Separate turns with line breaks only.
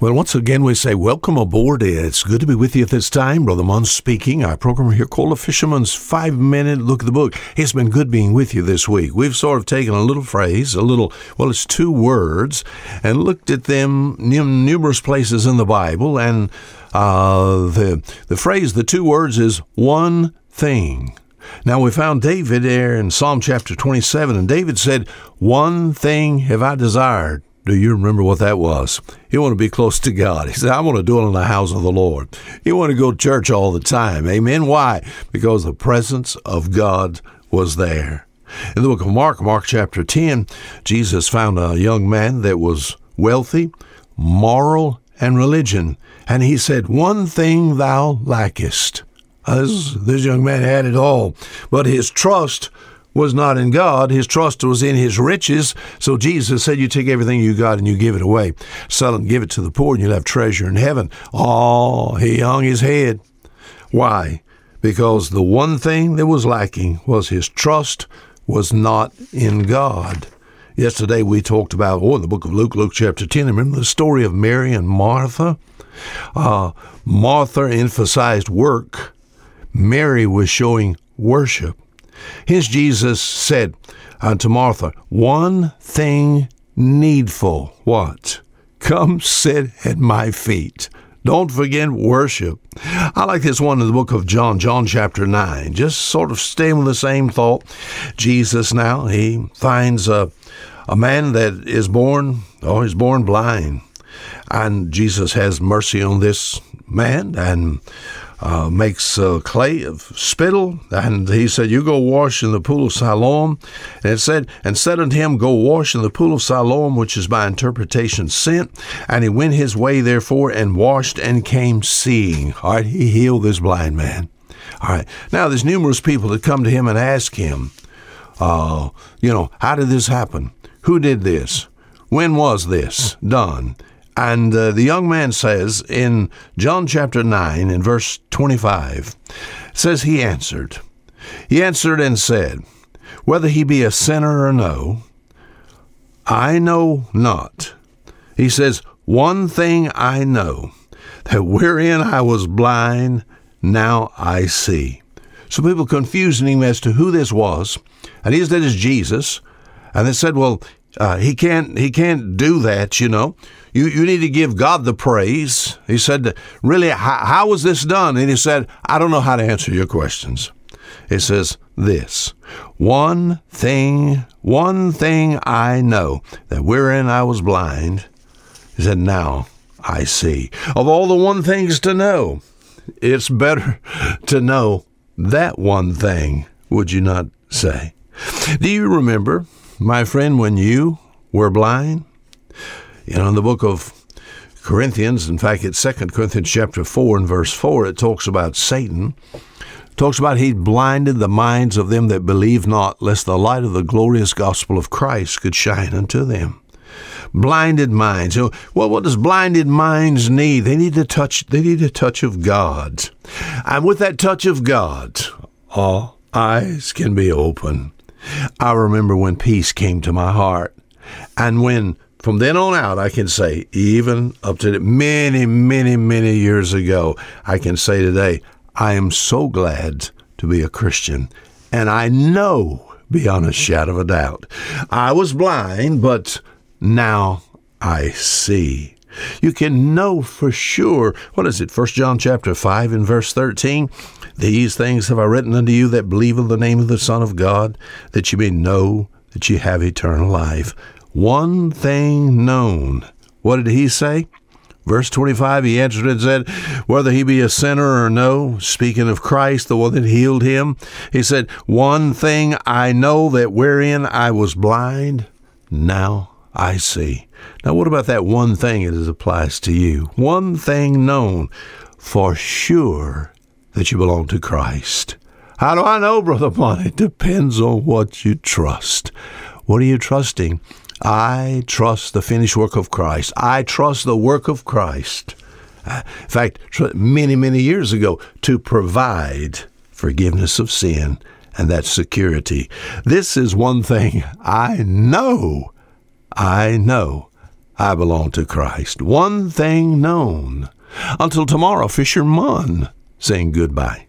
Well, once again, we say welcome aboard. It's good to be with you at this time. Brother Munn speaking. Our program here called A Fisherman's Five Minute Look at the Book. It's been good being with you this week. We've sort of taken a little phrase, a little, well, it's two words, and looked at them in numerous places in the Bible. And uh, the, the phrase, the two words, is one thing. Now, we found David there in Psalm chapter 27, and David said, One thing have I desired do you remember what that was? You want to be close to God. He said, I want to dwell in the house of the Lord. You want to go to church all the time. Amen. Why? Because the presence of God was there. In the book of Mark, Mark chapter 10, Jesus found a young man that was wealthy, moral, and religion. And he said, One thing thou lackest. This, this young man had it all, but his trust was not in God. His trust was in his riches. So Jesus said, You take everything you got and you give it away. Sell and give it to the poor, and you'll have treasure in heaven. Oh, he hung his head. Why? Because the one thing that was lacking was his trust was not in God. Yesterday we talked about, oh, in the book of Luke, Luke chapter 10, remember the story of Mary and Martha? Uh, Martha emphasized work, Mary was showing worship. His Jesus said unto Martha, One thing needful. What? Come sit at my feet. Don't forget worship. I like this one in the book of John, John chapter 9. Just sort of staying with the same thought. Jesus now, he finds a, a man that is born, oh, he's born blind. And Jesus has mercy on this man and uh, makes uh, clay of spittle, and he said, "You go wash in the pool of Siloam." And it said, "And said unto him, Go wash in the pool of Siloam, which is by interpretation sent." And he went his way, therefore, and washed and came seeing. All right, he healed this blind man. All right, now there's numerous people that come to him and ask him, uh, you know, how did this happen? Who did this? When was this done? And uh, the young man says in John chapter 9, in verse 25, says he answered. He answered and said, Whether he be a sinner or no, I know not. He says, One thing I know, that wherein I was blind, now I see. So people confusing him as to who this was, and he said it's Jesus. And they said, well, uh, he can't he can't do that, you know. You, you need to give God the praise. He said, Really, how, how was this done? And he said, I don't know how to answer your questions. It says this One thing, one thing I know, that wherein I was blind, he said, Now I see. Of all the one things to know, it's better to know that one thing, would you not say? Do you remember, my friend, when you were blind? You know, in the book of Corinthians, in fact, it's Second Corinthians chapter 4 and verse 4, it talks about Satan. It talks about he blinded the minds of them that believe not, lest the light of the glorious gospel of Christ could shine unto them. Blinded minds. Know, well, what does blinded minds need? They need a touch. They need a touch of God, and with that touch of God, all eyes can be open. I remember when peace came to my heart, and when from then on out, I can say, even up to many, many, many years ago, I can say today, I am so glad to be a Christian. And I know beyond a shadow of a doubt, I was blind, but now I see. You can know for sure. What is it? First John chapter 5 and verse 13. These things have I written unto you that believe in the name of the Son of God, that you may know that you have eternal life one thing known. What did he say? Verse 25, he answered and said, Whether he be a sinner or no, speaking of Christ, the one that healed him, he said, One thing I know that wherein I was blind, now I see. Now, what about that one thing as applies to you? One thing known for sure that you belong to Christ. How do I know, Brother Bonnie? It depends on what you trust. What are you trusting? I trust the finished work of Christ. I trust the work of Christ. In fact, many, many years ago, to provide forgiveness of sin and that security. This is one thing I know. I know. I belong to Christ. One thing known. Until tomorrow, Fisher fisherman, saying goodbye.